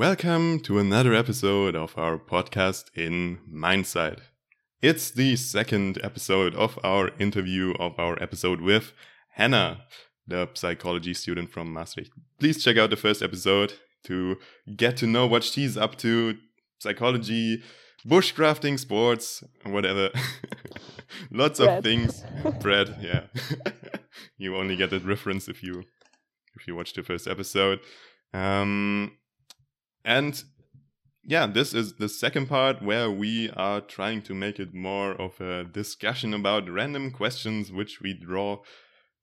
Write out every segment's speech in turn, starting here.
Welcome to another episode of our podcast in Mindsight. It's the second episode of our interview of our episode with Hannah, the psychology student from Maastricht. Please check out the first episode to get to know what she's up to, psychology, bushcrafting, sports, whatever. Lots Bread. of things. Bread, yeah. you only get that reference if you if you watch the first episode. Um, and yeah, this is the second part where we are trying to make it more of a discussion about random questions which we draw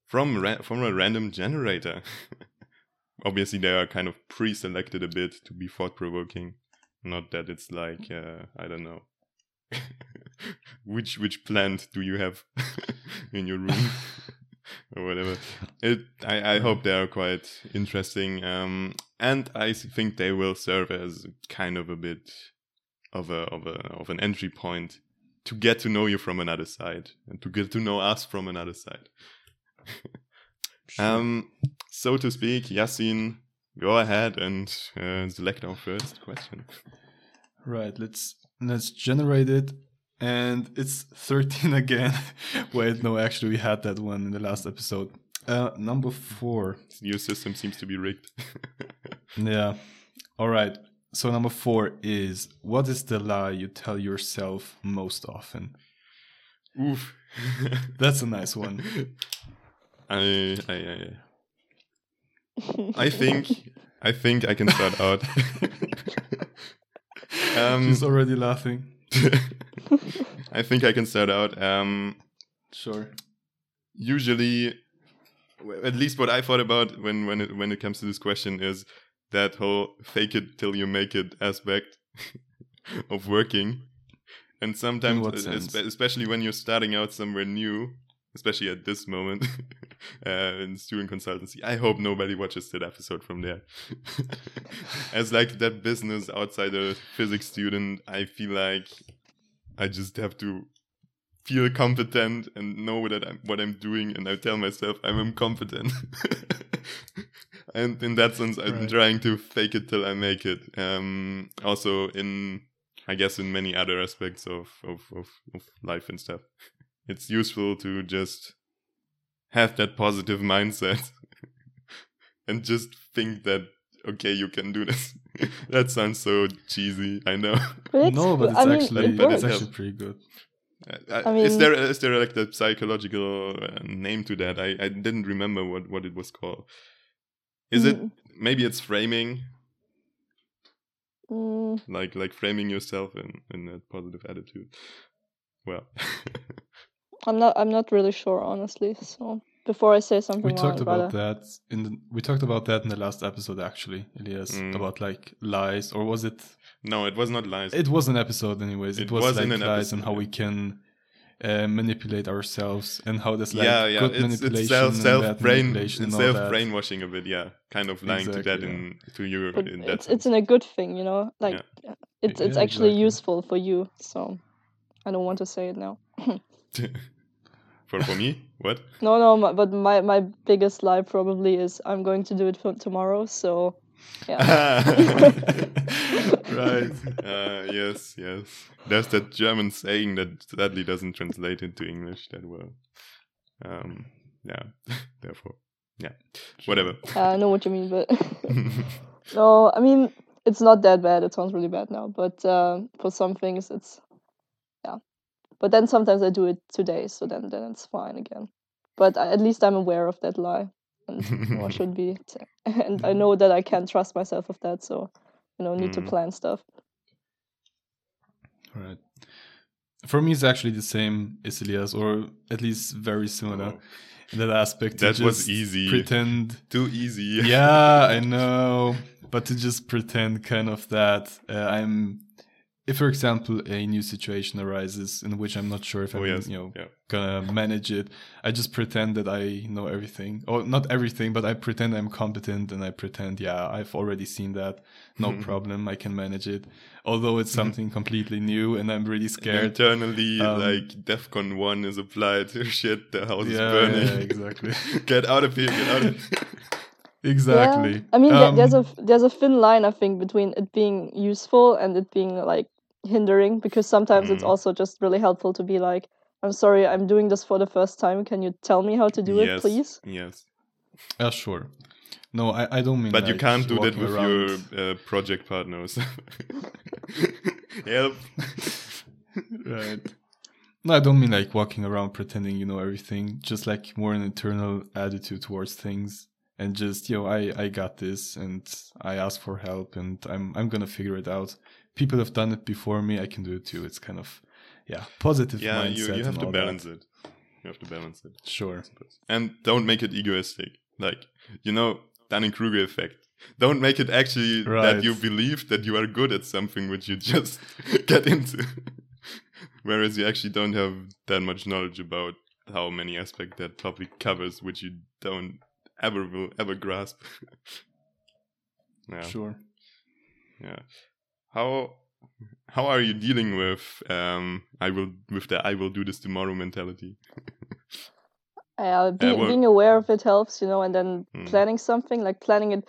from ra- from a random generator. Obviously, they are kind of pre-selected a bit to be thought-provoking. Not that it's like uh, I don't know. which which plant do you have in your room or whatever? It I, I hope they are quite interesting. Um, and I think they will serve as kind of a bit of a of a of an entry point to get to know you from another side and to get to know us from another side. Um, so to speak, Yasin, go ahead and uh, select our first question. Right, let's let's generate it. And it's 13 again. Wait, no, actually we had that one in the last episode. Uh number 4. This new system seems to be rigged. Yeah. All right. So number 4 is what is the lie you tell yourself most often? Oof. That's a nice one. I, I, I, I think, I think I can start out. um, She's already laughing. I think I can start out. Um, Sure. usually, w- at least what I thought about when when it, when it comes to this question is that whole "fake it till you make it" aspect of working, and sometimes, uh, espe- especially when you're starting out somewhere new, especially at this moment uh, in student consultancy. I hope nobody watches that episode from there. As like that business outsider physics student, I feel like I just have to feel competent and know that I'm what I'm doing, and I tell myself I'm incompetent. And in that sense, I'm Right. trying to fake it till I make it. Um, also, in I guess in many other aspects of, of, of, of life and stuff, it's useful to just have that positive mindset and just think that okay, you can do this. that sounds so cheesy, I know. But it's no, but it's I mean, actually it but it's actually pretty good. I is mean- there is there like the psychological uh, name to that? I, I didn't remember what, what it was called. Is it Mm. maybe it's framing Mm, like like framing yourself in in a positive attitude? Well, I'm not. I'm not really sure, honestly. So before I say something, We more, talked about rather- that in the, we talked about that in the last episode actually, Elias, Mm. about like lies or was it no, it was not lies. It was an episode, anyways. It, It was, was like in an lies and how yeah. we can uh, manipulate ourselves and how there's like yeah, yeah, good it's, manipulation it's self and self bad brain manipulation it's and self that. brainwashing a bit. Yeah, kind of lying to that Exactly, in to you but in that. it's it's in a good thing, you know. Like it's it's Yeah, actually exactly. useful for you. So I don't want to say it now. for for me, what? No, no. My, but my my biggest lie probably is I'm going to do it for tomorrow. So yeah. right. Uh, yes, yes. There's that German saying that sadly doesn't translate into English that well. Um, yeah. Therefore, yeah. Whatever. I know what you mean, but no. I mean, it's not that bad. It sounds really bad now, but uh, for some things, it's yeah. But then sometimes I do it today, so then then it's fine again. But I, at least I'm aware of that lie, and what should be, and I know that I can't trust myself with that. So you know, need Mm. to plan stuff. right. For me, it's actually the same as Elias, or at least very similar Oh. in that aspect. That was easy. Pretend Too easy. yeah, I know. But to just pretend kind of that uh, I'm, if for example a new situation arises in which I'm not sure if I'm Oh yes. you know Yeah. gonna manage it, I just pretend that I know everything, or not everything, but I pretend I'm competent and I pretend yeah I've already seen that, no problem, I can manage it. Although it's something completely new and I'm really scared. Internally, Um, like DEFCON one is applied. Shit, the house is burning. yeah, exactly. get out of here! Get out of here! exactly. Yeah. I mean, there- there's Um, a there's a thin line I think between it being useful and it being like hindering because sometimes it's Mm. also just really helpful to be like, I'm sorry, I'm doing this for the first time. Can you tell me how to do it, please? Yes. Yeah, sure. No, I, I don't mean. But you can't do that with around- your uh, project partners. Help. right. No, I don't mean like walking around pretending you know everything. Just like more an internal attitude towards things, and just you know, I I got this, and I ask for help, and I'm I'm gonna figure it out. People have done it before me. I can do it too. It's kind of yeah, positive yeah, mindset. you, you have to balance that. it. You have to balance it. Sure. And don't make it egoistic. Like, you know, Dunning Kruger effect. Don't make it actually that you believe that you are good at something which you just get into. Whereas you actually don't have that much knowledge about how many aspects that topic covers, which you don't ever will ever grasp. yeah. Sure. Yeah. How how are you dealing with um I will with the I will do this tomorrow mentality? Uh, be, well- being aware of it helps, you know, and then Mm. planning something like planning it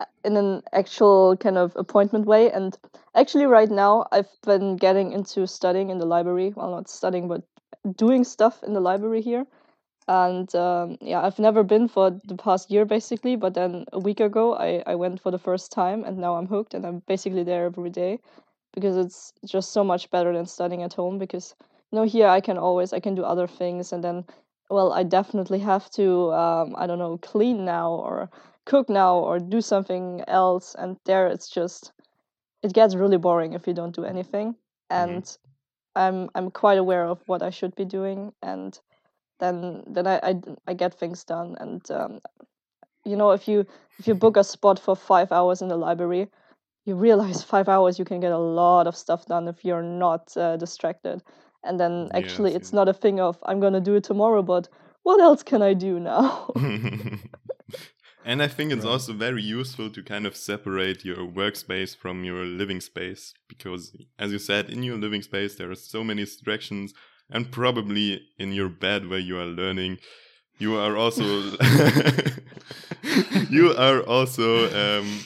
uh, in an actual kind of appointment way. And actually, right now, I've been getting into studying in the library. Well, not studying, but doing stuff in the library here. And um, yeah, I've never been for the past year basically, but then a week ago, I, I went for the first time, and now I'm hooked, and I'm basically there every day because it's just so much better than studying at home. Because you know, here I can always I can do other things, and then well, I definitely have to, um, I don't know, clean now or cook now or do something else. And there it's just, it gets really boring if you don't do anything. And I'm I'm quite aware of what I should be doing, and then then I I, I get things done. And um, you know, if you if you book a spot for five hours in the library, you realize five hours you can get a lot of stuff done if you're not uh, distracted. And then actually, Yes, it's yes. not a thing of I'm gonna do it tomorrow, but what else can I do now? and I think it's Right. also very useful to kind of separate your workspace from your living space because, as you said, in your living space there are so many distractions, and probably in your bed where you are learning, you are also you are also um,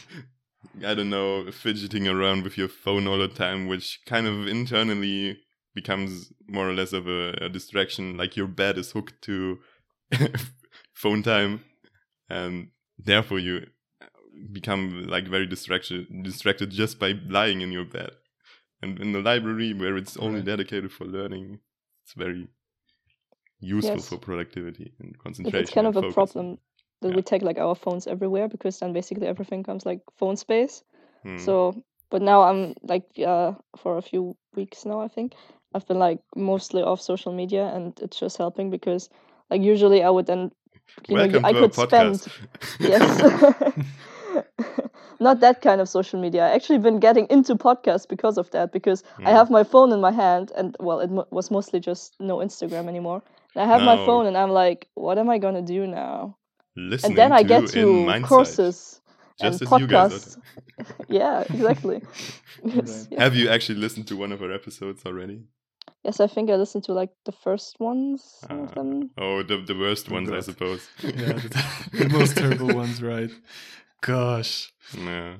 I don't know fidgeting around with your phone all the time, which kind of internally becomes more or less of a, a distraction. Like your bed is hooked to phone time, and therefore you become like very distracted distracted just by lying in your bed. And in the library, where it's only Right. dedicated for learning, it's very useful Yes. for productivity and concentration. it's kind of a problem that Yeah. we take like our phones everywhere because then basically everything comes like phone space. Hmm. So, but now I'm like uh, for a few weeks now, I think I've been like mostly off social media, and it's just helping because like usually I would then you Welcome know I could our spend yes. Not that kind of social media. I actually been getting into podcasts because of that. Because I Mm. have my phone in my hand, and well, it mo- was mostly just no Instagram anymore. And I have my phone, and I'm like, what am I gonna do now? Listening and then I to get to courses just and as podcasts. are. yeah, exactly. yes, yeah. Have you actually listened to one of our episodes already? Yes, I think I listened to like the first ones. Some of them. Oh, the the worst ones, I suppose. Yeah, the, the most terrible ones, right? Gosh. Yeah,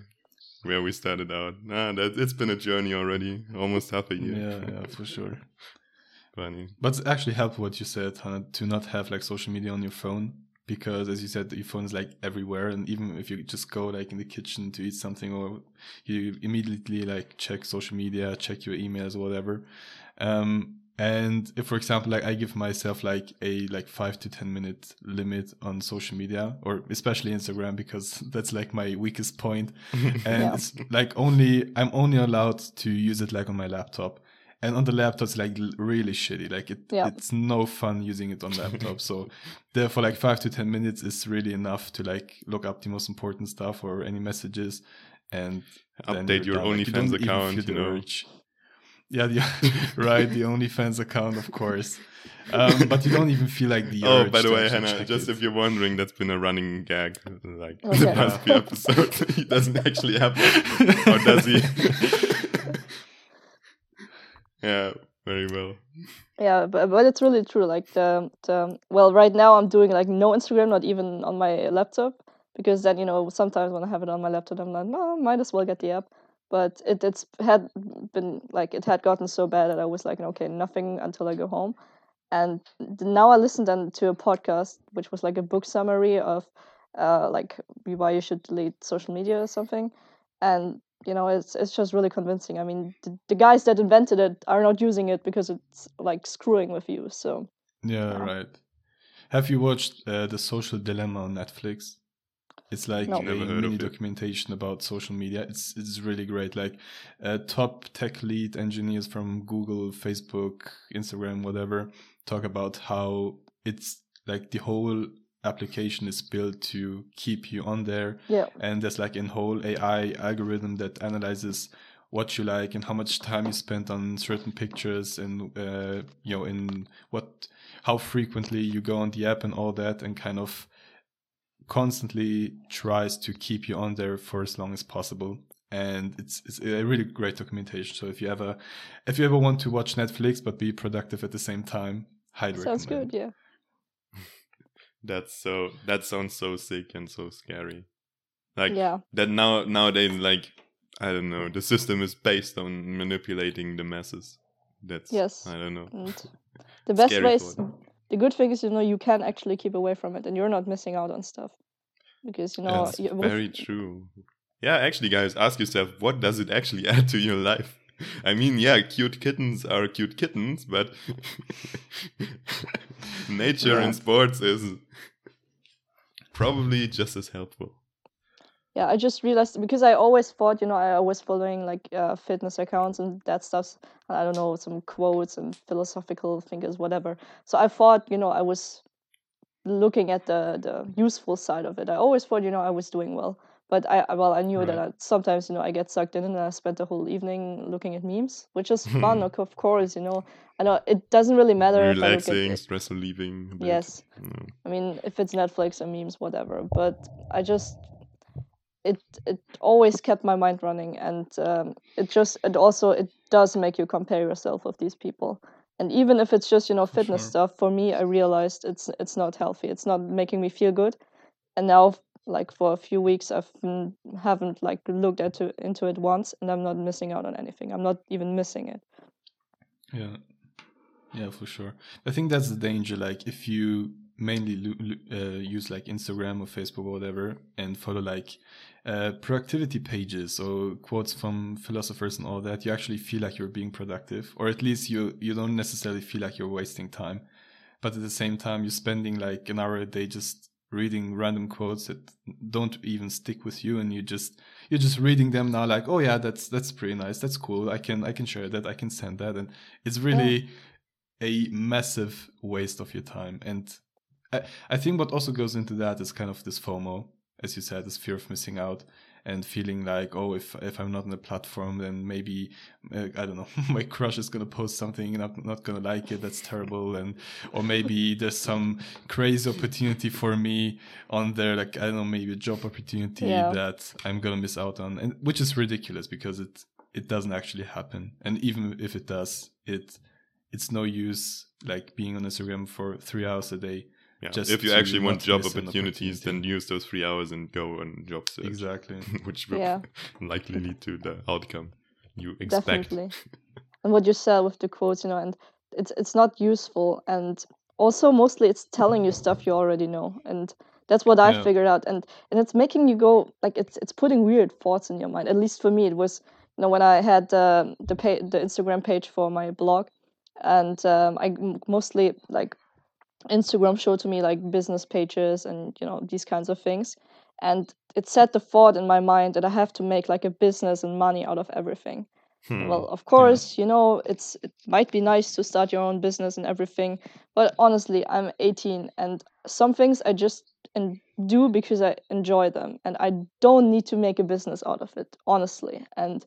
where we started out. Nah, that it's been a journey already, almost half a year. Yeah, yeah, for sure. Funny. But it actually helped what you said, Hannah, to not have like social media on your phone because, as you said, your phone is like everywhere, and even if you just go like in the kitchen to eat something, or you immediately like check social media, check your emails, or whatever. Um, and if, for example, like I give myself like a like five to ten minute limit on social media, or especially Instagram, because that's like my weakest point, and Yeah. it's like only I'm only allowed to use it like on my laptop and on the laptop it's like really shitty like it Yeah. it's no fun using it on laptop so therefore like five to ten minutes is really enough to like look up the most important stuff or any messages and Update your. Like, OnlyFans account, you know. Urge. yeah the, right the OnlyFans account of course um, but you don't even feel like the Oh, urge by the way, Hannah, just it. if you're wondering, that's been a running gag, like the past few episodes. he doesn't actually have one, or does he? yeah, very well. Yeah, but, but it's really true. Like the, the well, right now I'm doing like no Instagram, not even on my laptop. because then you know sometimes when I have it on my laptop, I'm like, no, might as well get the app. But it it's had been like it had gotten so bad that I was like, okay, nothing until I go home. And now I listened then to a podcast which was like a book summary of uh, like why you should delete social media or something. And you know it's it's just really convincing. I mean, the, the guys that invented it are not using it because it's like screwing with you. So yeah, Yeah. right. Have you watched uh, the Social Dilemma on Netflix? It's like No. a Never heard of mini documentation about social media. It's it's really great. Like uh, top tech lead engineers from Google, Facebook, Instagram, whatever, talk about how it's like the whole application is built to keep you on there yeah, and there's like a whole AI algorithm that analyzes what you like and how much time you spent on certain pictures and uh, you know in what how frequently you go on the app and all that and kind of constantly tries to keep you on there for as long as possible and it's it's a really great documentation so if you ever if you ever want to watch Netflix but be productive at the same time highly sounds recommend. good. Yeah, That's so. That sounds so sick and so scary. Like yeah, that now nowadays, like I don't know, the system is based on manipulating the masses. That's Yes. I don't know. and the best Scary ways. The good thing is, you know, you can actually keep away from it, and you're not missing out on stuff because you know That's you- with- very true. Yeah, actually, guys, ask yourself what does it actually add to your life? I mean, yeah, cute kittens are cute kittens, but nature Yeah. and sports is probably just as helpful. Yeah i just realized because i always thought you know i was following like uh, fitness accounts and that stuff i don't know some quotes and philosophical thinkers whatever so i thought you know i was looking at the the useful side of it i always thought you know i was doing well but i well i knew that I, sometimes you know i get sucked in and i spent the whole evening looking at memes which is fun of course you know i know it doesn't really matter if I at Relaxing, stress relieving. Yes. Mm. I mean, if it's Netflix or memes, whatever. But I just it it always kept my mind running, and um, it just it also it does make you compare yourself with these people. And even if it's just you know fitness sure. stuff, for me, I realized it's it's not healthy. It's not making me feel good. And now, like for a few weeks, I've been, haven't like looked into into it once, and I'm not missing out on anything. I'm not even missing it. Yeah, yeah, for sure. I think that's the danger. Like, if you mainly uh, use like Instagram or Facebook or whatever, and follow like uh, productivity pages or quotes from philosophers and all that, you actually feel like you're being productive, or at least you you don't necessarily feel like you're wasting time. But at the same time, you're spending like an hour a day just reading random quotes that don't even stick with you, and you just you're just reading them now like oh yeah that's that's pretty nice. That's cool. I can i can share that. I can send that. And it's really a massive waste of your time. And I, I think what also goes into that is kind of this fomo as you said this fear of missing out and feeling like oh if if i'm not on the platform then maybe uh, i don't know my crush is going to post something and i'm not going to like it. That's terrible. And or maybe there's some crazy opportunity for me on there like i don't know maybe a job opportunity Yeah. that i'm going to miss out on. And which is ridiculous because it it doesn't actually happen. And even if it does it it's no use like being on instagram for three hours a day Yeah. Just if you actually want job miss an opportunities, then use those three hours and go on job search, exactly which will Yeah. likely lead to the outcome you expect. Definitely. and what you said with the quotes, you know, and it's it's not useful, and also mostly it's telling you stuff you already know, and that's what I Yeah. figured out, and and it's making you go like it's it's putting weird thoughts in your mind. At least for me, it was you know when I had um the pa- the Instagram page for my blog, and um, I m- mostly like Instagram showed to me like business pages and you know these kinds of things, and it set the thought in my mind that I have to make like a business and money out of everything. Hmm. Well, of course, you know, it's it might be nice to start your own business and everything, but honestly, I'm 18 and some things I just en- do because I enjoy them and I don't need to make a business out of it, honestly. And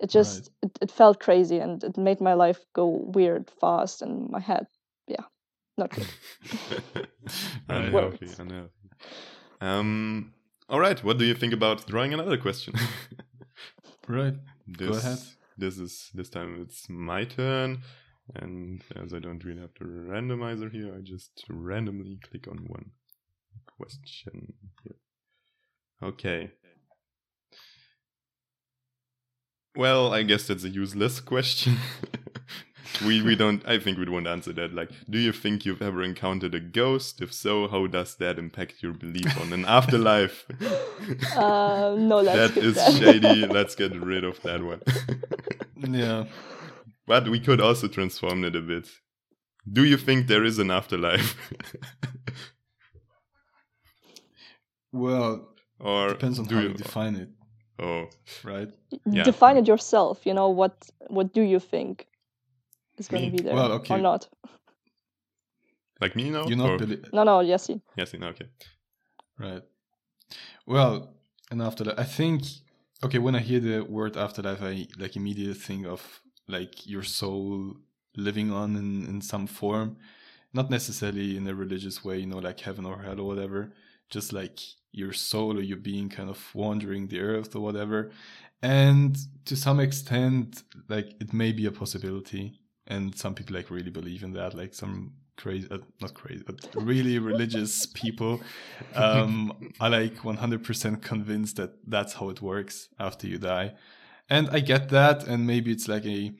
it just it, it felt crazy and it made my life go weird fast and my head, yeah, not good. unhealthy, unhealthy. Um. All right. What do you think about drawing another question? right this, ahead. This is this time it's my turn, and as I don't really have the randomizer here, I just randomly click on one question here. Okay. Well, I guess that's a useless question. We we don't I think we won't answer that. Like, do you think you've ever encountered a ghost? If so, how does that impact your belief on an afterlife? Uh, no, let's that that. shady. Let's get rid of that one. Yeah. but we could also transform it a bit. Do you think there is an afterlife? Well, or depends on do how you you define it, Oh, right? Yeah. Define it yourself. You know what? What do you think is going to be there Well, okay. or not? like me now? You Or- not believe, No, no, Jesse. Yes, no, okay. right? Well, and after that, I think okay. When I hear the word afterlife, I like immediately think of like your soul living on in in some form, not necessarily in a religious way, you know, like heaven or hell or whatever. Just like your soul or your being kind of wandering the earth or whatever. And to some extent, like it may be a possibility. And some people like really believe in that, like some crazy, uh, not crazy, but really religious people um, are like 100% convinced that that's how it works after you die. And I get that. And maybe it's like a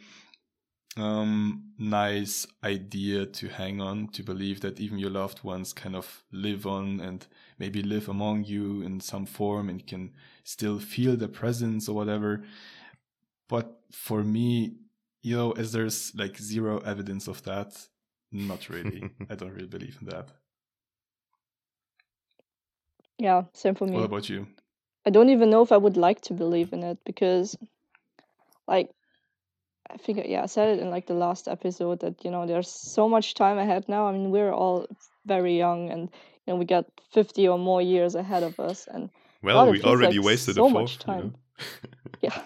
um, nice idea to hang on to believe that even your loved ones kind of live on and maybe live among you in some form and can still feel their presence or whatever. But for me, you know, as there's like zero evidence of that, not really. I don't really believe in that. Yeah, same for me. What about you? I don't even know if I would like to believe in it because, like, I think, yeah, I said it in like the last episode that, you know, there's so much time ahead now. I mean, we're all very young and, you know, we got 50 or more years ahead of us. And Well, God, we already like wasted so a much fourth. you know? time. yeah.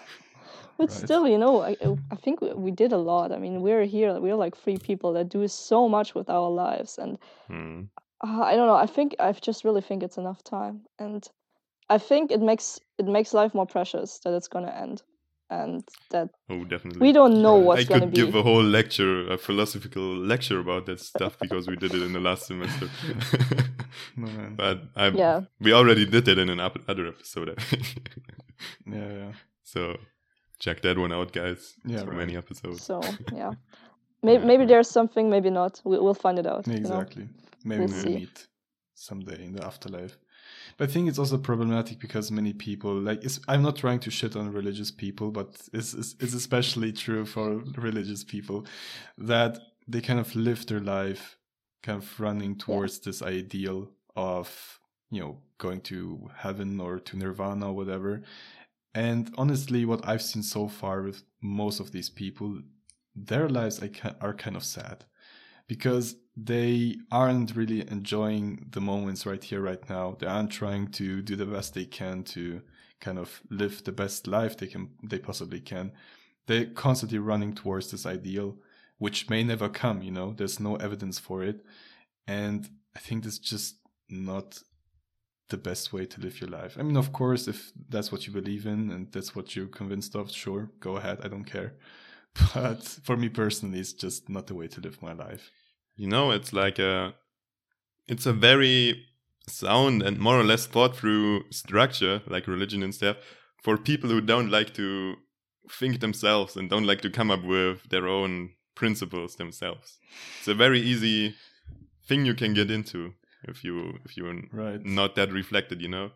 But Right. still, you know, I, I think we- we did a lot. I mean, we're here, we're like free people that do so much with our lives. And Hmm. uh, I don't know. I think I just really think it's enough time, and I think it makes it makes life more precious that it's gonna end, and that Oh, definitely. we don't know Right. what's I gonna be. I could give a whole lecture, a philosophical lecture about that stuff because we did it in the last semester. No, but I, Yeah, we already did it in an other episode, Yeah, yeah. so check that one out, guys. Yeah, right. many episodes. so yeah, maybe maybe there's something, maybe not. We, we'll find it out. you know? Exactly. Maybe We'll we'll meet someday in the afterlife. But I think it's also problematic because many people like it's, I'm not trying to shit on religious people, but it's, it's it's especially true for religious people that they kind of live their life kind of running towards this ideal of you know going to heaven or to nirvana or whatever. And honestly, what I've seen so far with most of these people, their lives are kind of sad because they aren't really enjoying the moments right here, right now. They aren't trying to do the best they can to kind of live the best life they can, they possibly can. They're constantly running towards this ideal, which may never come. You know, there's no evidence for it, and I think that's just not the best way to live your life. I mean, of course, if that's what you believe in and that's what you're convinced of, sure, go ahead. I don't care. But for me personally, it's just not the way to live my life. You know, it's like a, it's a very sound and more or less thought through structure, like religion and stuff, for people who don't like to think themselves and don't like to come up with their own principles themselves. It's a very easy thing you can get into if you if you're Right. not that reflected, you know.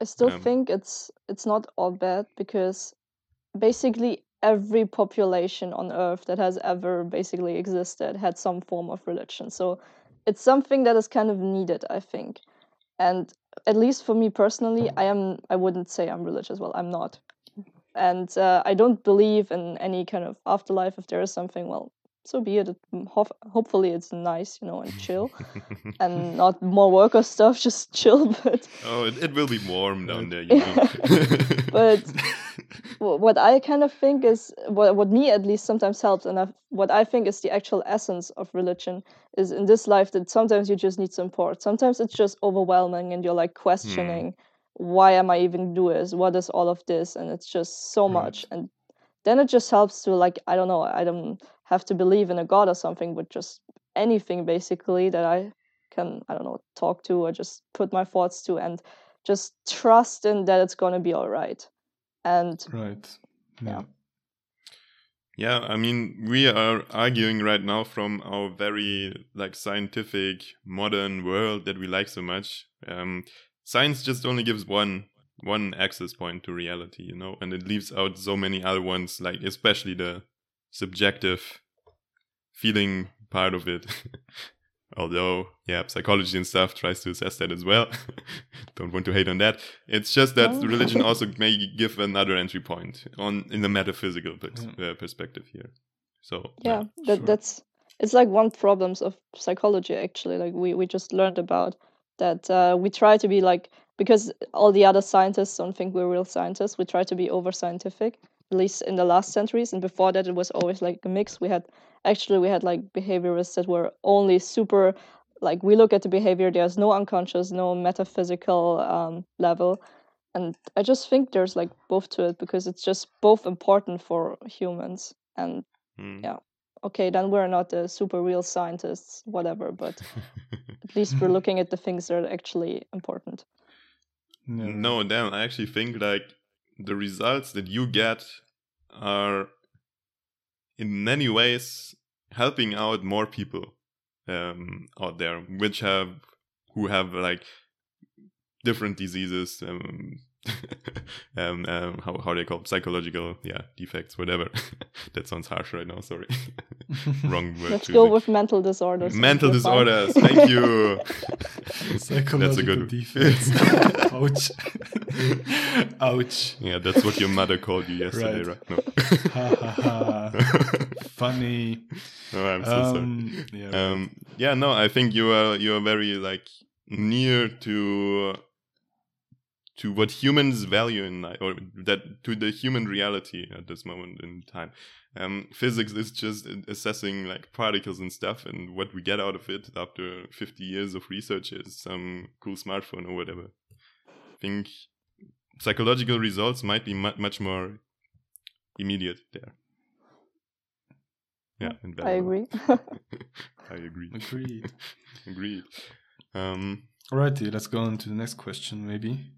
I still Um, think it's it's not all bad because basically every population on Earth that has ever basically existed had some form of religion. So it's something that is kind of needed, I think. And at least for me personally, I am I wouldn't say I'm religious. Well, I'm not. And uh, I don't believe in any kind of afterlife. If there is something, well, so be it. Mm, ho- hopefully, it's nice, you know, and chill, and not more work or stuff. Just chill, but oh, it, it will be warm down there, you know. But what I kind of think is what what me at least sometimes helps, and I've, what I think is the actual essence of religion is in this life that sometimes you just need support. Sometimes it's just overwhelming, and you're like hmm. questioning, why am I even doing this? What is all of this? And it's just so Right. much, and then it just helps to like I don't know, I don't have to believe in a god or something, but just anything basically that I can I don't know talk to or just put my thoughts to and just trust in that it's going to be all right and Right. Yeah. Yeah, I mean, we are arguing right now from our very like scientific modern world that we like so much. Um, science just only gives one one access point to reality, you know, and it leaves out so many other ones, like especially the subjective feeling part of it. Although, yeah, psychology and stuff tries to assess that as well. Don't want to hate on that. It's just that No. religion also may give another entry point on in the metaphysical pers- uh, perspective here. So yeah that sure. that's it's like one problems of psychology actually like we we just learned about that uh, we try to be like because all the other scientists don't think we're real scientists we try to be over scientific at least in the last centuries and before that it was always like a mix we had actually we had like behaviorists that were only super like we look at the behavior there's no unconscious no metaphysical um, level and i just think there's like both to it because it's just both important for humans and hmm. Yeah. okay, then we're not the super real scientists, whatever, but at least we're looking at the things that are actually important. Yeah. No, damn. I actually think like the results that you get are in many ways helping out more people um, out there, which have who have like different diseases. Um, um, um, how how they call it? psychological, yeah, defects, whatever. that sounds harsh right now. Sorry, wrong word. Let's go use. with mental disorders. mental we're disorders. Thank you. Psychological good- defects. Ouch. Ouch. Yeah, that's what your mother called you yesterday, Right. right? No. Ha ha ha. Funny. oh, I'm so sorry. Um, yeah. um yeah no i think you are you are very like near to to what humans value in life or that to the human reality at this moment in time um physics is just assessing like particles and stuff and what we get out of it after 50 years of research is some cool smartphone or whatever i think psychological results might be mu- much more immediate there yeah and I agree. i agree Agreed. Agreed. Um, Alrighty, let's go on to the next question, maybe.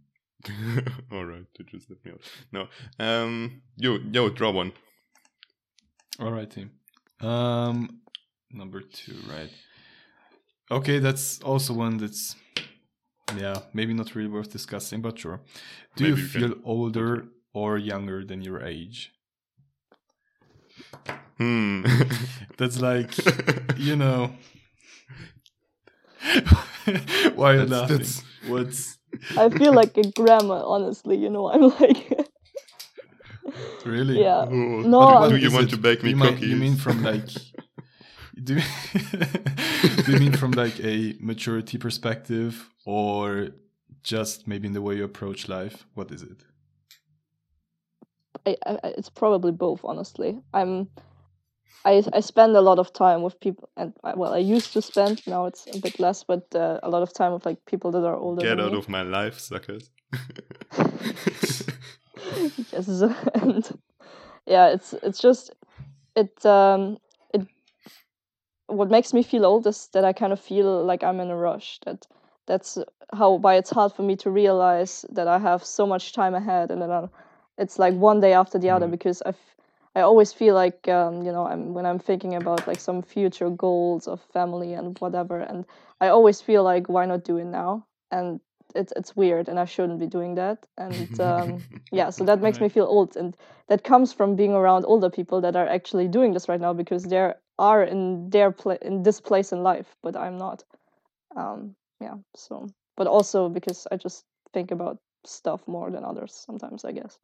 all right, to just let me out. No. Um, yo, yo, draw one. Alrighty. Um, number two, right? Okay, that's also one that's, yeah, maybe not really worth discussing, but sure. Do Maybe you you feel older or younger than your age? Hmm. That's like, you know. Why are you That's- laughing? that's- What's I feel like a grandma, honestly. You know, I'm like, really? yeah. Oh, No, do, I'm- do you want it- to bake me you cookies? Mean, you mean from like? Do, do you mean from like a maturity perspective, or just maybe in the way you approach life? What is it? I, I, I- it's probably both, honestly. I'm, I, I spend a lot of time with people, and I, well, I used to spend. Now it's a bit less, but uh, a lot of time with like people that are older. Get out me. of my life, suckers. yes, and yeah, it's it's just it um it what makes me feel old is that I kind of feel like I'm in a rush. That that's how why it's hard for me to realize that I have so much time ahead, and then i it's like one day after the other Mm. because I f- I always feel like um, you know I'm when I'm thinking about like some future goals of family and whatever, and I always feel like why not do it now? And it's it's weird, and I shouldn't be doing that. And um, yeah so that makes me feel old and that comes from being around older people that are actually doing this right now because they are in their pla- in this place in life but i'm not um yeah so but also because i just think about stuff more than others sometimes i guess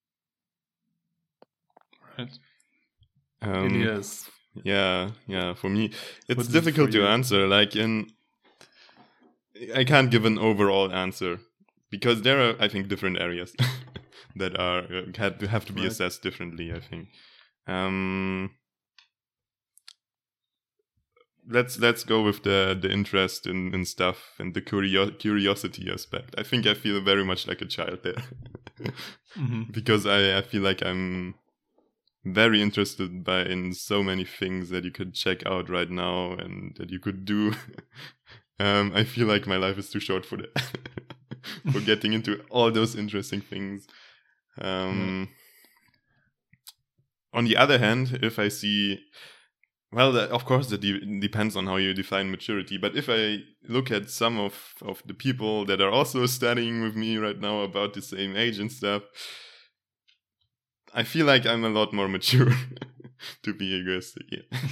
Right. Um. Yeah, yeah. For me, it's it difficult for to answer. Like in, I can't give an overall answer because there are, I think, different areas that are uh, had to have to be Right. assessed differently. I think. Um, let's let's go with the the interest in, in stuff and the curio- curiosity aspect. I think I feel very much like a child there. Mhm. because I, I feel like I'm very interested by in so many things that you could check out right now and that you could do. um, I feel like my life is too short for that. for getting into all those interesting things. Um, On the other hand, if I see, well, that, of course, that de- depends on how you define maturity. But if I look at some of, of the people that are also studying with me right now about the same age and stuff, I feel like I'm a lot more mature to be egoistic. Yeah.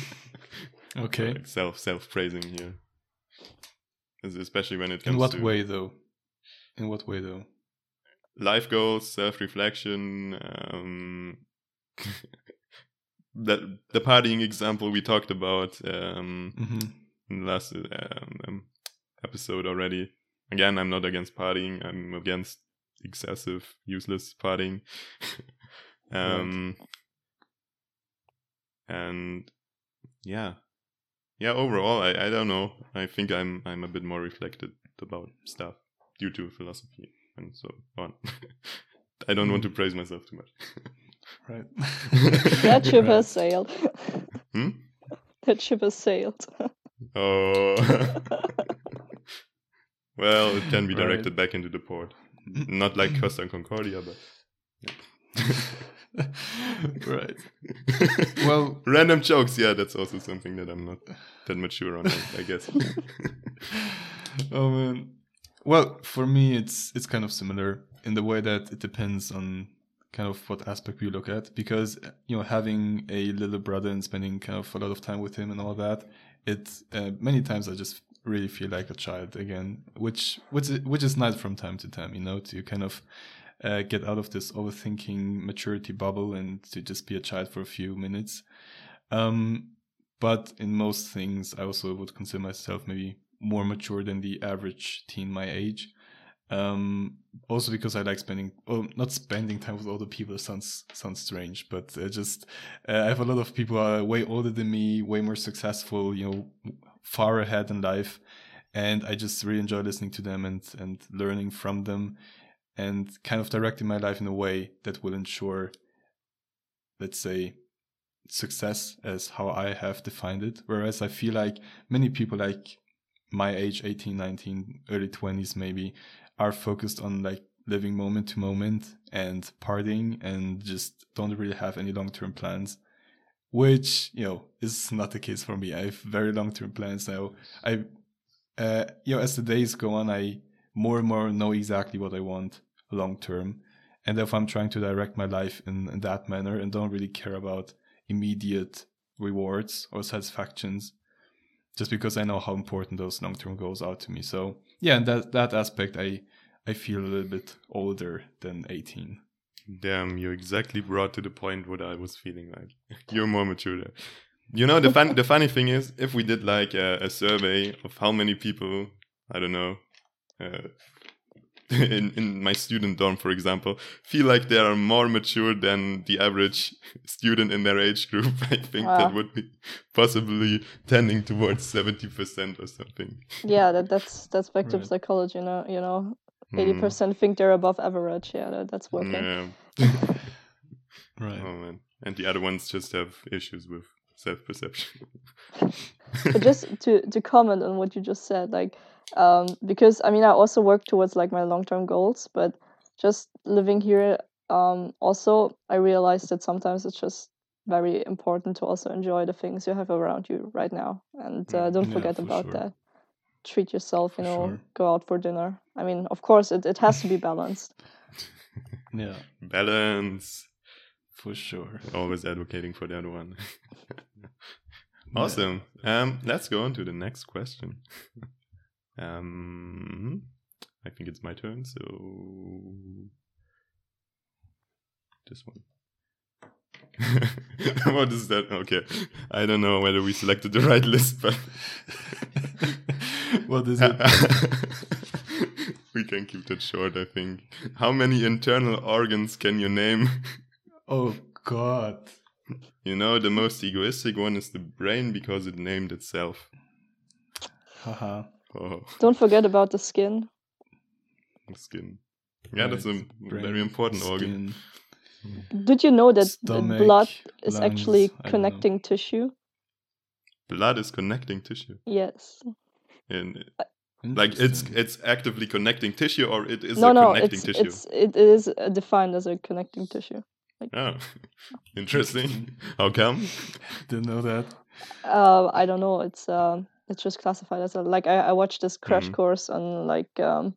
Okay. like self self praising here, especially when it comes In what to way, though? In what way, though? life goals, self reflection. Um, that the partying example we talked about um, hmm in the last um, um, episode already. Again, I'm not against partying. I'm against excessive, useless partying. Um, and yeah, yeah. Overall, I, I don't know. I think I'm I'm a bit more reflected about stuff due to philosophy and so on. I don't want to praise myself too much. Right. That ship Right. has sailed. Hmm? That ship has sailed. Oh. well, it can be Right. directed back into the port. Not like Costa Concordia, but. Right. Well- random jokes. Yeah, that's also something that I'm not that mature on, I, guess. oh man. Well, for me, it's it's kind of similar in the way that it depends on kind of what aspect we look at. Because you know, having a little brother and spending kind of a lot of time with him and all that, it uh, many times I just really feel like a child again, which which is, which is nice from time to time. You know, to kind of uh, get out of this overthinking maturity bubble and to just be a child for a few minutes. Um, but in most things, I also would consider myself maybe more mature than the average teen my age. Um, also because I like spending, well, not spending time with other people sounds sounds strange, but uh, just uh, I have a lot of people are way older than me, way more successful, you know, far ahead in life, and I just really enjoy listening to them and and learning from them, and kind of directing my life in a way that will ensure, let's say, success as how I have defined it. Whereas I feel like many people like my age, 18, 19, early 20s maybe, are focused on like living moment to moment and partying and just don't really have any long term plans. Which, you know, is not the case for me. I have very long term plans now. I uh, you know, as the days go on, I more and more know exactly what I want long term. And therefore I'm trying to direct my life in, in that manner and don't really care about immediate rewards or satisfactions just because I know how important those long term goals are to me. So yeah, in that that aspect I I feel a little bit older than eighteen. Damn, you exactly brought to the point what I was feeling like. You're more mature there. You know, the fun the funny thing is, if we did like a, a survey of how many people, I don't know, uh, in in my student dorm, for example, feel like they are more mature than the average student in their age group, I think Wow. that would be possibly tending towards seventy percent or something. yeah, that that's that's back to Right. psychology. You know, you know, Hmm. eighty percent think they're above average. Yeah, that, that's working. Yeah. Right. Oh man. And the other ones just have issues with self perception. but just to to comment on what you just said like um because i mean i also work towards like my long-term goals but just living here um also i realized that sometimes it's just very important to also enjoy the things you have around you right now and uh, Mm, don't yeah, forget for about sure. that treat yourself For you know sure. go out for dinner i mean of course it, it has to be balanced Yeah, Balance. for sure. Always advocating for the other one. awesome. Um, let's go on to the next question. um, I think it's my turn. So this one. what is that? Okay, I don't know whether we selected the right list, but what is it? we can keep that short. I think. How many internal organs can you name? oh God. You know, the most egoistic one is the brain because it named itself. Haha. Oh, don't forget about the skin skin. Yeah, that's a Right. very Brain, important organ. did you know that the Stomach, blood is lungs, actually I don't know. connecting tissue Blood is connecting tissue. yes And Like it's it's actively connecting tissue, or it is no, a no, connecting it's tissue. it's it is uh, defined as a connecting tissue. Oh, interesting. How come? Didn't know that. Uh, I don't know. It's um, it's just classified as a like I, I watched this crash Mhm. course on like um,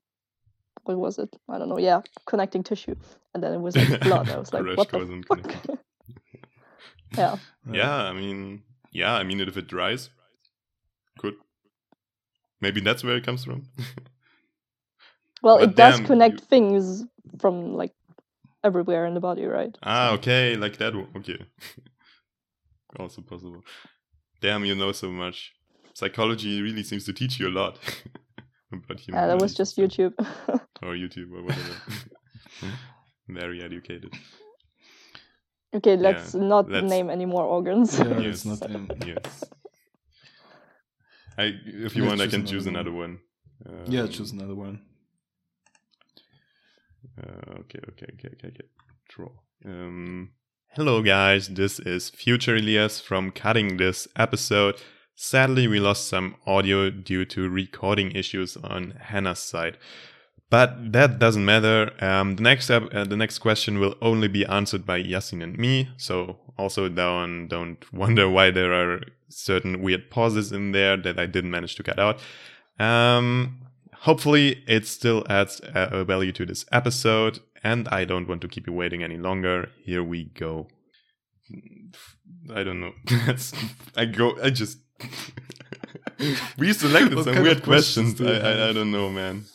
what was it? I don't know. Yeah, connecting tissue, and then it was like blood. I was like, Crash what the course on fuck? yeah, Right. Yeah, I mean, yeah, I mean, if it dries, could maybe that's where it comes from. well, But it does damn, connect you- things from like everywhere in the body, right? ah, okay, like that. one. Okay, also possible. Damn, you know so much. Psychology really seems to teach you a lot about human. Yeah, that was just. YouTube. or YouTube or whatever. Very educated. okay, let's not let's- name any more organs. Yeah, Yes. it's not him. Yes. I, if you Yeah, want, I choose can another choose one. another one. Yeah, Um, choose another one. Uh, okay, okay, okay, okay, okay. Draw. Um, hello, guys. This is Future Elias from Cutting This episode. Sadly, we lost some audio due to recording issues on Hannah's side. But that doesn't matter. Um, the next uh, the next question will only be answered by Yasin and me. So also don't don't wonder why there are certain weird pauses in there that I didn't manage to cut out. Um, hopefully, it still adds a a value to this episode, and I don't want to keep you waiting any longer. Here we go. I don't know. I go. I just we selected What some weird questions questions. I, I I don't know, man.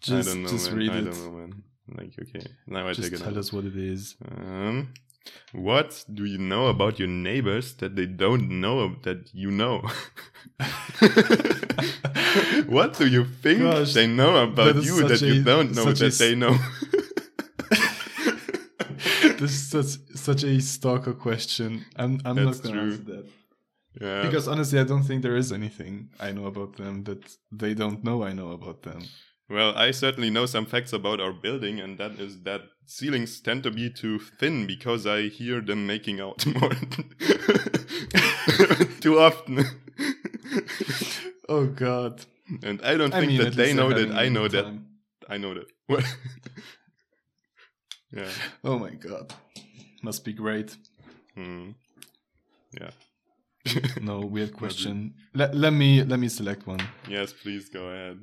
Just, I don't know, just man. read I it. don't know, man. Like, okay, now I Just take it. tell out. us what it is. Um, what do you know about your neighbors that they don't know that you know? what do you think Gosh, they know about that you that such you don't know that they know? this is such such a stalker question. I'm I'm That's not gonna true. answer that yeah. because honestly, I don't think there is anything I know about them that they don't know I know about them. Well, I certainly know some facts about our building, and that is that ceilings tend to be too thin because I hear them making out more too often. Oh God! and I don't I think mean, that they know that I know that. I know that. What? yeah. Oh my God! Must be great. Hmm. Yeah. No weird question. Let, let me let me select one. yes, please go ahead.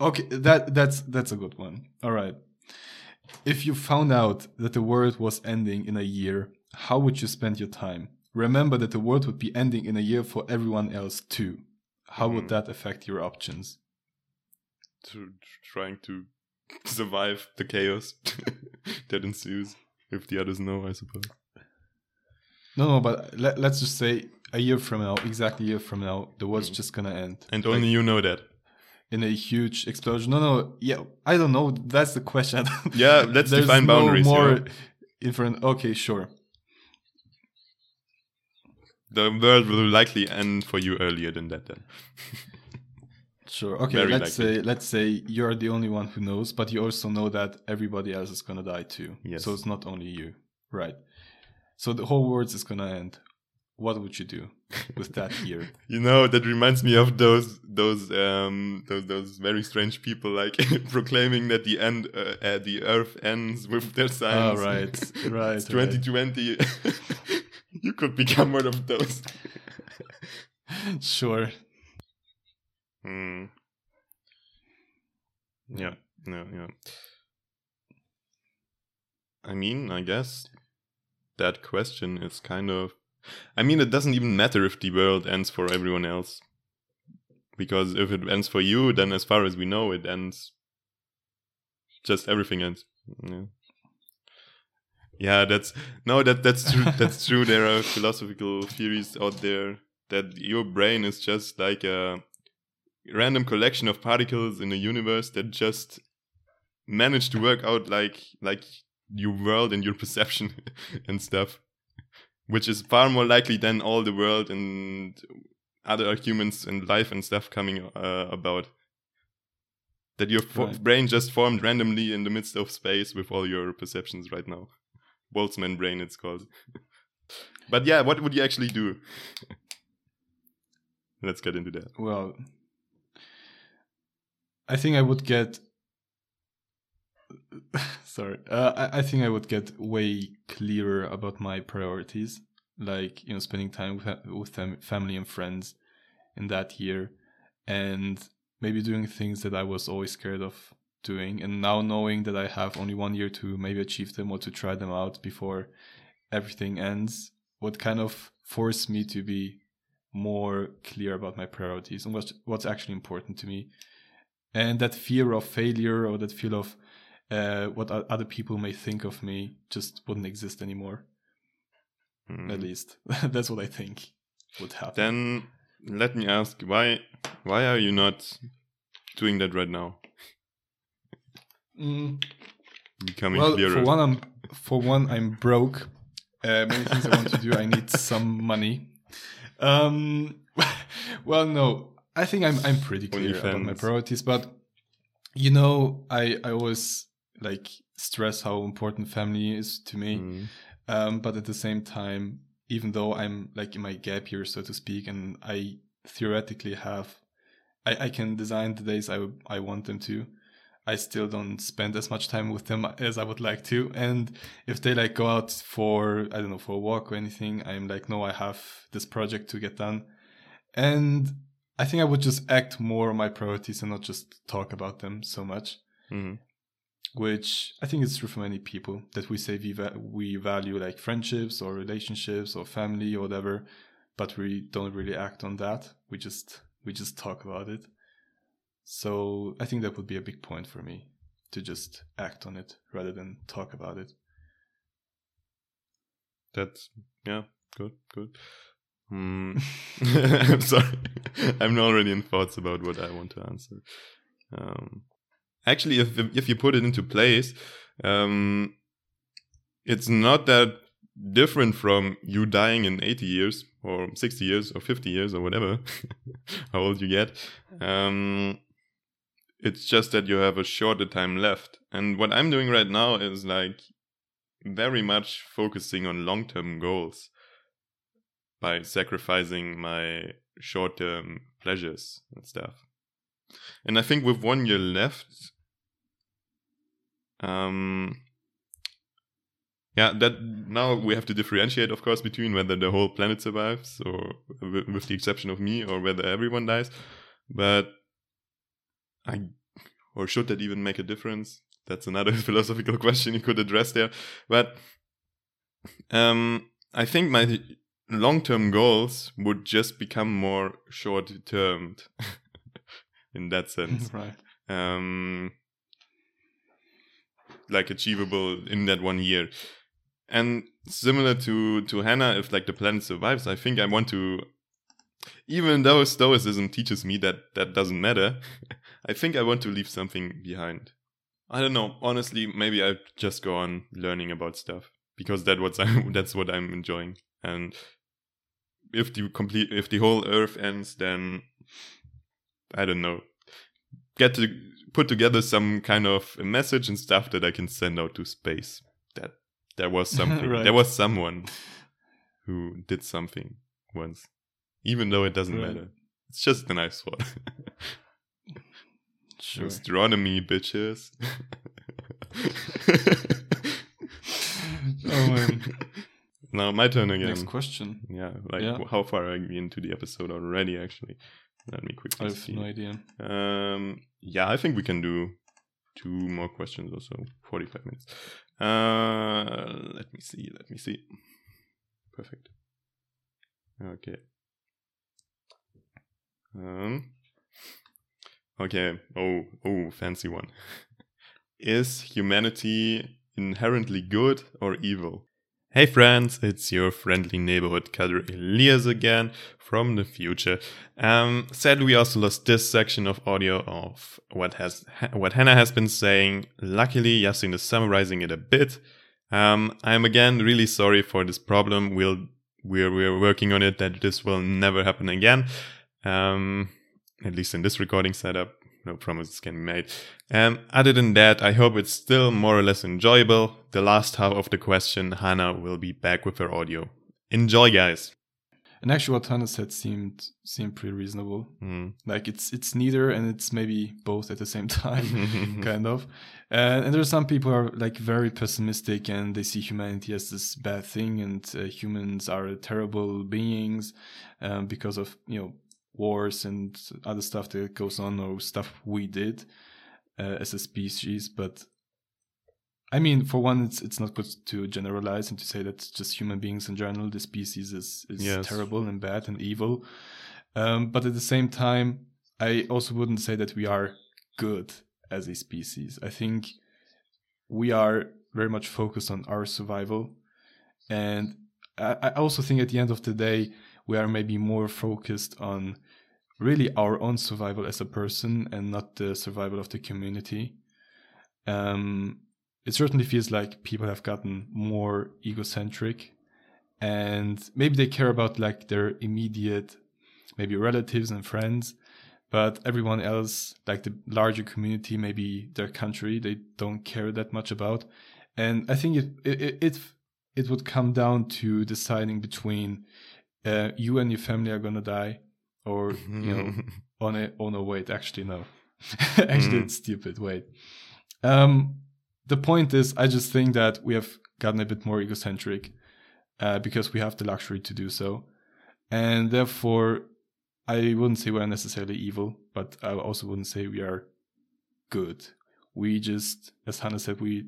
Okay, that that's that's a good one. All right. If you found out that the world was ending in a year, how would you spend your time? Remember that the world would be ending in a year for everyone else too. How would Mhm. that affect your options? To, trying to survive the chaos that ensues if the others know, I suppose. No, no, but let, let's just say a year from now, exactly a year from now, the world's Mhm. just gonna end. And Like, only you know that. in a huge explosion. No, no, yeah, I don't know. That's the question. Yeah, let's define no boundaries. More yeah. infern- Okay, sure. The world will likely end for you earlier than that. Then. Sure. Okay. Very let's likely. say let's say you're the only one who knows, but you also know that everybody else is gonna die too. Yes. So it's not only you, right? So the whole world is gonna end. What would you do with that year? You know that reminds me of those those um those those very strange people like proclaiming that the end uh, uh, the Earth ends with their oh, signs. right, right. It's right. 2020. you could become one of those. Sure. Hmm. Yeah, yeah, yeah. I mean, I guess that question is kind of. I mean, it doesn't even matter if the world ends for everyone else. Because if it ends for you, then as far as we know, it ends. Just everything ends. Yeah. Yeah, that's no, that that's true. that's true. There are philosophical theories out there that your brain is just like a random collection of particles in the universe that just manage to work out like like your world and your perception and stuff which is far more likely than all the world and other humans and life and stuff coming uh, about that your Right. brain just formed randomly in the midst of space with all your perceptions right now boltzmann brain it's called but yeah what would you actually do let's get into that Well, I think I would get. Sorry, uh, I, I think I would get way clearer about my priorities, like you know, spending time with with them, family and friends in that year, and maybe doing things that I was always scared of doing, and now knowing that I have only one year to maybe achieve them or to try them out before everything ends, would kind of force me to be more clear about my priorities and what's what's actually important to me. And that fear of failure or that fear of uh, what other people may think of me just wouldn't exist anymore. Mm. At hmm. least that's what I think would happen. Then let me ask why why are you not doing that right now? Mm. Becoming well, clearer. For one, I'm for one I'm broke. Uh, many things I want to do. I need some money. Um, well, no, I think I'm I'm pretty clear about my priorities, but you know, I I always like stress how important family is to me. Mm. Um, but at the same time, even though I'm like in my gap year, so to speak, and I theoretically have, I, I can design the days I I want them to. I still don't spend as much time with them as I would like to. And if they like go out for, I don't know, for a walk or anything, I'm like, no, I have this project to get done. And I think I would just act more on my priorities and not just talk about them so much. Mm-hmm. Which I think is true for many people that we say we, va- we value like friendships or relationships or family or whatever, but we don't really act on that. We just we just talk about it. So I think that would be a big point for me to just act on it rather than talk about it. That's yeah, good, good. Mm. I'm sorry, I'm already in thoughts about what I want to answer. Um, actually, if if you put it into place, um, it's not that different from you dying in 80 years or 60 years or 50 years or whatever how old you get um, it's just that you have a shorter time left. And what I'm doing right now is like very much focusing on long term goals by sacrificing my short term pleasures and stuff. And I think with one year left, um, yeah, that now we have to differentiate, of course, between whether the whole planet survives, or with the exception of me, or whether everyone dies. But I or should that even make a difference? That's another philosophical question you could address there. But um, I think my long-term goals would just become more short-termed in that sense. right. Um, like achievable in that one year. And similar to to Hannah, if like the planet survives, I think I want to even though Stoicism teaches me that that doesn't matter, I think I want to leave something behind. I don't know. Honestly, maybe I just go on learning about stuff because that what's I'm, that's what I'm enjoying. And if the complete if the whole Earth ends, then I don't know. Get to put together some kind of a message and stuff that I can send out to space. That there was something. right. There was someone who did something once even though it doesn't right. matter. It's just a nice one. sure. Astronomy, bitches. oh man. Now my turn again. Next question. Yeah, like yeah. how far are we into the episode already? Actually, let me quickly. I have see. no idea. Um, yeah, I think we can do two more questions or so. Forty-five minutes. Uh, let me see. Let me see. Perfect. Okay. Um, okay. Oh, oh, fancy one. Is humanity inherently good or evil? Hey friends, it's your friendly neighborhood cutter Elias again from the future. Um, sadly, we also lost this section of audio of what has what Hannah has been saying. Luckily, Yasin is summarizing it a bit. Um, I'm again really sorry for this problem. We'll we're we're working on it that this will never happen again. Um, at least in this recording setup, no promises can be made. Um, other than that, I hope it's still more or less enjoyable. The last half of the question, Hannah will be back with her audio. Enjoy, guys. And actually, what Hannah said seemed seemed pretty reasonable. Mm. Like it's it's neither, and it's maybe both at the same time, kind of. Uh, and there are some people who are like very pessimistic, and they see humanity as this bad thing, and uh, humans are terrible beings um, because of you know wars and other stuff that goes on or stuff we did uh, as a species. But I mean, for one, it's it's not good to generalize and to say that just human beings in general, the species is is Yes. terrible and bad and evil. Um, but at the same time, I also wouldn't say that we are good as a species. I think we are very much focused on our survival, and I, I also think at the end of the day, we are maybe more focused on really our own survival as a person and not the survival of the community. Um, it certainly feels like people have gotten more egocentric and maybe they care about like their immediate maybe relatives and friends but everyone else like the larger community maybe their country they don't care that much about and i think it it it, it would come down to deciding between uh, you and your family are gonna die or you know on a oh no wait. Actually no. Actually Mm. it's stupid. Wait. Um the point is i just think that we have gotten a bit more egocentric uh, because we have the luxury to do so. And therefore i wouldn't say we're necessarily evil but i also wouldn't say we are good. We just as hannah said we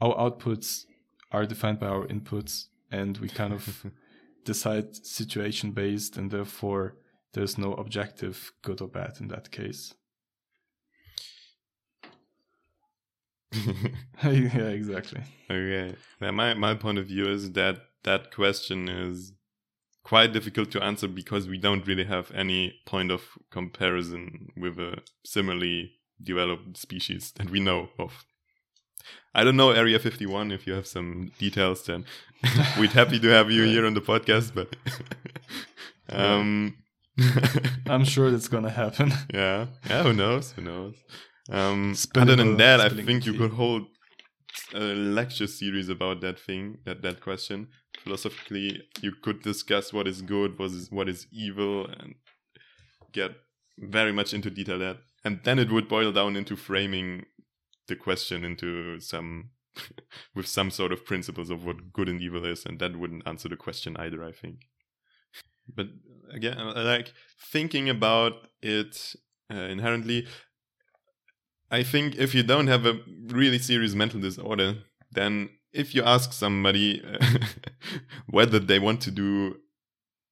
our outputs are defined by our inputs and we kind of decide situation based and therefore there's no objective good or bad in that case yeah exactly Okay. Yeah, my my point of view is that that question is quite difficult to answer because we don't really have any point of comparison with a similarly developed species that we know of. I don't know Area 51 if you have some details then we'd happy to have you here on the podcast but um i'm sure that's gonna happen. Yeah yeah who knows who knows. Um other than that i think you could hold a lecture series about that thing that that question. Philosophically you could discuss what is good what is what is evil and get very much into detail that and then it would boil down into framing the question into some with some sort of principles of what good and evil is and that wouldn't answer the question either i think. But again uh, like thinking about it uh, inherently i think if you don't have a really serious mental disorder then if you ask somebody uh, whether they want to do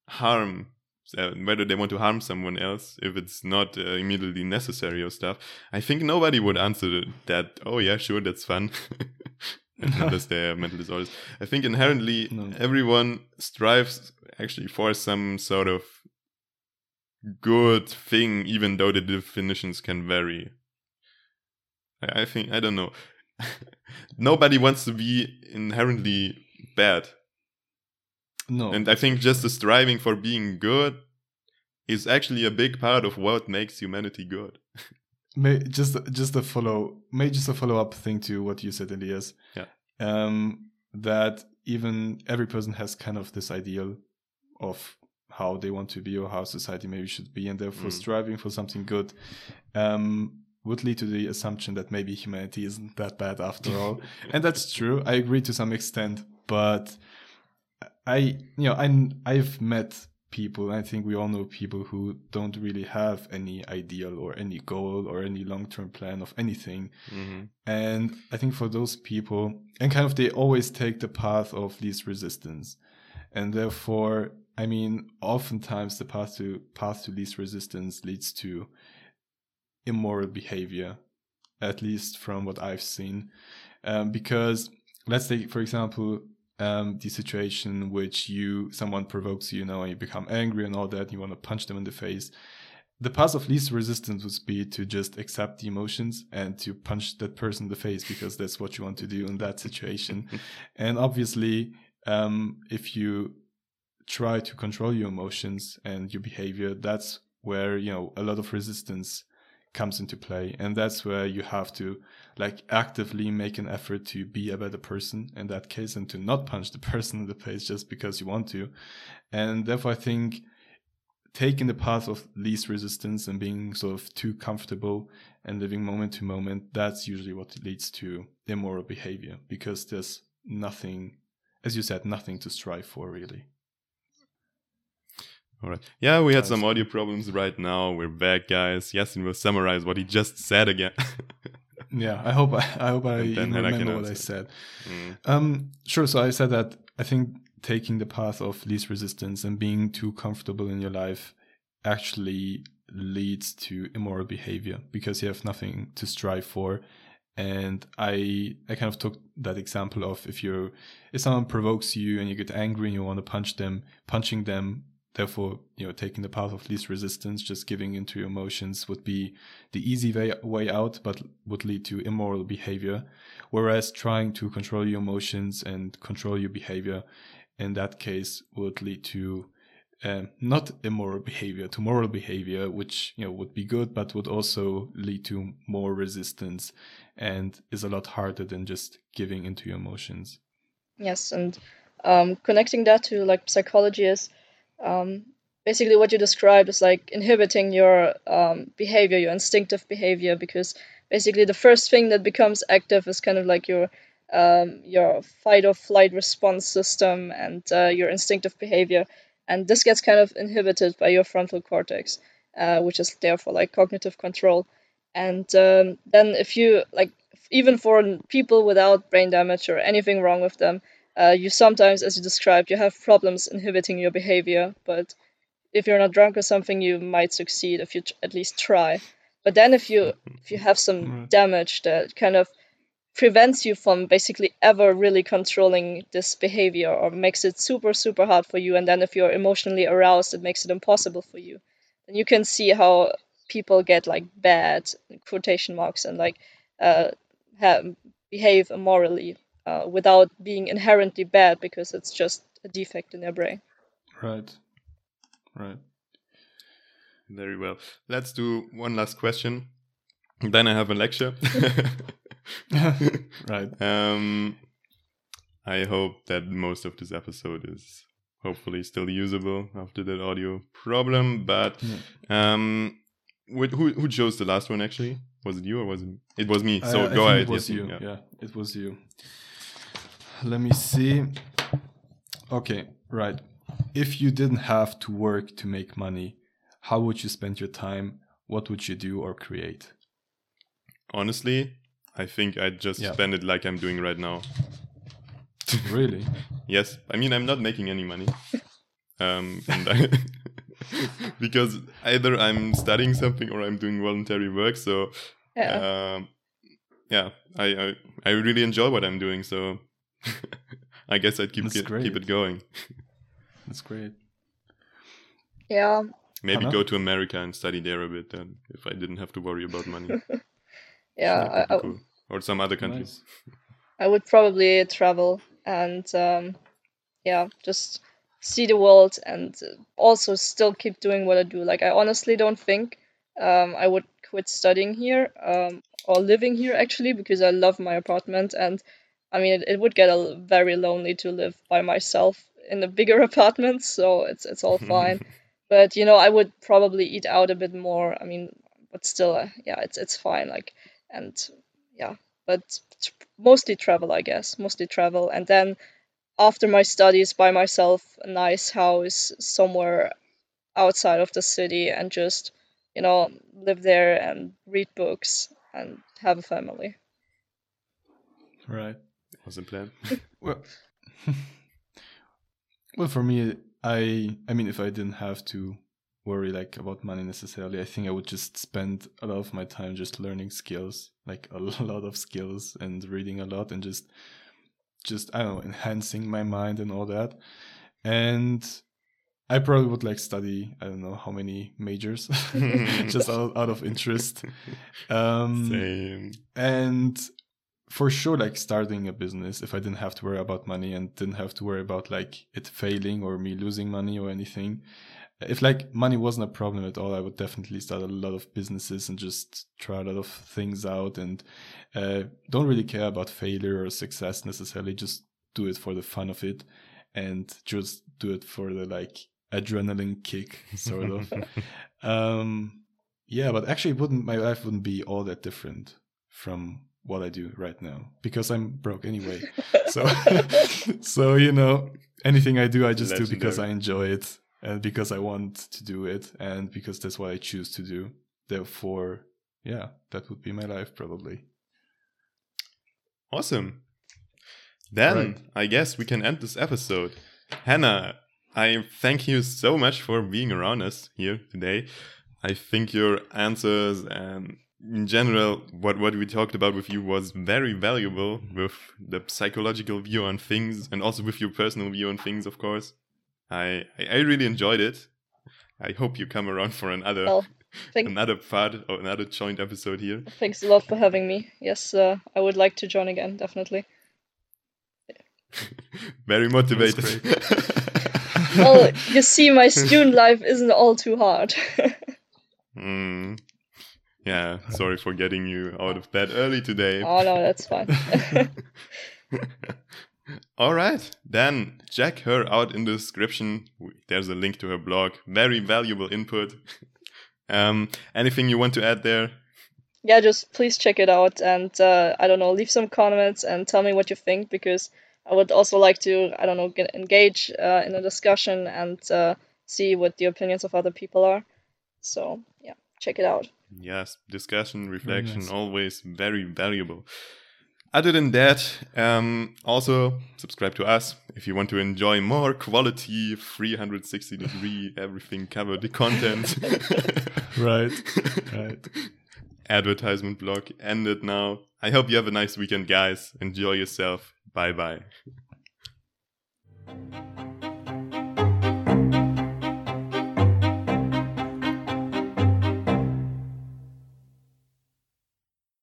harm uh, whether they want to harm someone else if it's not uh, immediately necessary or stuff i think nobody would answer that oh yeah sure that's fun. Unless they have mental disorders i think inherently No. everyone strives actually for some sort of good thing even though the definitions can vary. I, I think i don't know. Nobody wants to be inherently bad no and I think just the striving for being good is actually a big part of what makes humanity good. May, just just a follow may just a follow up thing to what you said, Elias. Yeah. Um, that even every person has kind of this ideal of how they want to be or how society maybe should be, and therefore Mm. striving for something good um, would lead to the assumption that maybe humanity isn't that bad after all, and that's true. I agree to some extent, but I you know I I've met people i think we all know people who don't really have any ideal or any goal or any long-term plan of anything. Mm-hmm. and i think for those people and kind of they always take the path of least resistance. And therefore i mean oftentimes the path to path to least resistance leads to immoral behavior at least from what i've seen. Um, because let's take for example um, the situation which you someone provokes you, you know, and you become angry and all that, you want to punch them in the face. The path of least resistance would be to just accept the emotions and to punch that person in the face because that's what you want to do in that situation. and obviously, um, if you try to control your emotions and your behavior, that's where you know a lot of resistance comes into play. And that's where you have to like actively make an effort to be a better person in that case and to not punch the person in the face just because you want to. And therefore i think taking the path of least resistance and being sort of too comfortable and living moment to moment that's usually what leads to immoral behavior because there's nothing as you said nothing to strive for really all right. Yeah, we had some audio problems right now. We're back, guys. Yasin will summarize what he just said again. yeah, I hope I, I hope I remember I what I said. Mm. Um, sure. So I said that I think taking the path of least resistance and being too comfortable in your life actually leads to immoral behavior because you have nothing to strive for. And I I kind of took that example of if you if someone provokes you and you get angry and you want to punch them, punching them therefore you know taking the path of least resistance just giving into your emotions would be the easy way, way out but would lead to immoral behavior. Whereas trying to control your emotions and control your behavior in that case would lead to um, not immoral behavior to moral behavior which you know would be good but would also lead to more resistance and is a lot harder than just giving into your emotions. Yes and um, connecting that to like psychology is um, basically what you described is like inhibiting your um, behavior, your instinctive behavior, because basically the first thing that becomes active is kind of like your um, your fight or flight response system and uh, your instinctive behavior, and this gets kind of inhibited by your frontal cortex, uh, which is there for like cognitive control. And um, then if you like, even for people without brain damage or anything wrong with them, uh, you sometimes, as you described, you have problems inhibiting your behavior, but if you're not drunk or something, you might succeed if you t- at least try. But then, if you if you have some damage that kind of prevents you from basically ever really controlling this behavior or makes it super super hard for you, and then if you're emotionally aroused, it makes it impossible for you. Then you can see how people get like bad quotation marks and like uh, have, behave immorally uh, without being inherently bad because it's just a defect in their brain. Right. Right. Very well. Let's do one last question. Then I have a lecture. right. Um, I hope that most of this episode is hopefully still usable after that audio problem. But yeah. um, who who chose the last one actually? Was it you or was it? It was me. So uh, go ahead. It was yes, you. Yeah. yeah, it was you let me see. Okay, right. If you didn't have to work to make money, how would you spend your time? What would you do or create? Honestly, I think I'd just yeah. spend it like I'm doing right now. really? yes. I mean, I'm not making any money. Um, and I because either I'm studying something or I'm doing voluntary work. So, yeah, um, yeah I, I I really enjoy what I'm doing. So I guess I'd keep it, keep it going. That's great. Yeah. Maybe go to America and study there a bit then, if I didn't have to worry about money. yeah, I, cool. or some other countries. Nice. I would probably travel and um, yeah, just see the world and also still keep doing what I do. Like I honestly don't think um, I would quit studying here um, or living here actually because I love my apartment and I mean, it, it would get a, very lonely to live by myself in a bigger apartment, so it's it's all fine. but you know, I would probably eat out a bit more. I mean, but still, uh, yeah, it's it's fine. Like, and yeah, but mostly travel, I guess. Mostly travel, and then after my studies, buy myself a nice house somewhere outside of the city, and just you know live there and read books and have a family. Right was the plan? well, well, for me, I I mean, if I didn't have to worry like about money necessarily, I think I would just spend a lot of my time just learning skills, like a lot of skills, and reading a lot, and just just I don't know, enhancing my mind and all that. And I probably would like study I don't know how many majors, just out, out of interest. Um, Same. And for sure like starting a business if i didn't have to worry about money and didn't have to worry about like it failing or me losing money or anything if like money wasn't a problem at all, I would definitely start a lot of businesses and just try a lot of things out and uh, don't really care about failure or success necessarily. Just do it for the fun of it and just do it for the like adrenaline kick, sort of. um, yeah, but actually, wouldn't my life wouldn't be all that different from what I do right now because I'm broke anyway. so, so you know, anything I do, I just Legendary. do because I enjoy it and because I want to do it and because that's what I choose to do. Therefore, yeah, that would be my life probably. Awesome. Then right. I guess we can end this episode. Hannah, I thank you so much for being around us here today. I think your answers and in general what what we talked about with you was very valuable with the psychological view on things and also with your personal view on things of course. I i really enjoyed it. I hope you come around for another well, another part or another joint episode here. Thanks a lot for having me. Yes uh, i would like to join again definitely. Very motivated. Well you see my student life isn't all too hard. Mm. Yeah, sorry for getting you out of bed early today. Oh no, that's fine. All right, then check her out in the description. There's a link to her blog. Very valuable input. um, anything you want to add there? Yeah, just please check it out and uh, I don't know, leave some comments and tell me what you think because I would also like to I don't know get engage uh, in a discussion and uh, see what the opinions of other people are. So yeah, check it out. Yes, discussion, reflection, nice. always very valuable. Other than that, um, also subscribe to us if you want to enjoy more quality, 360 degree, everything covered content. right, right. Advertisement block ended now. I hope you have a nice weekend, guys. Enjoy yourself. Bye bye.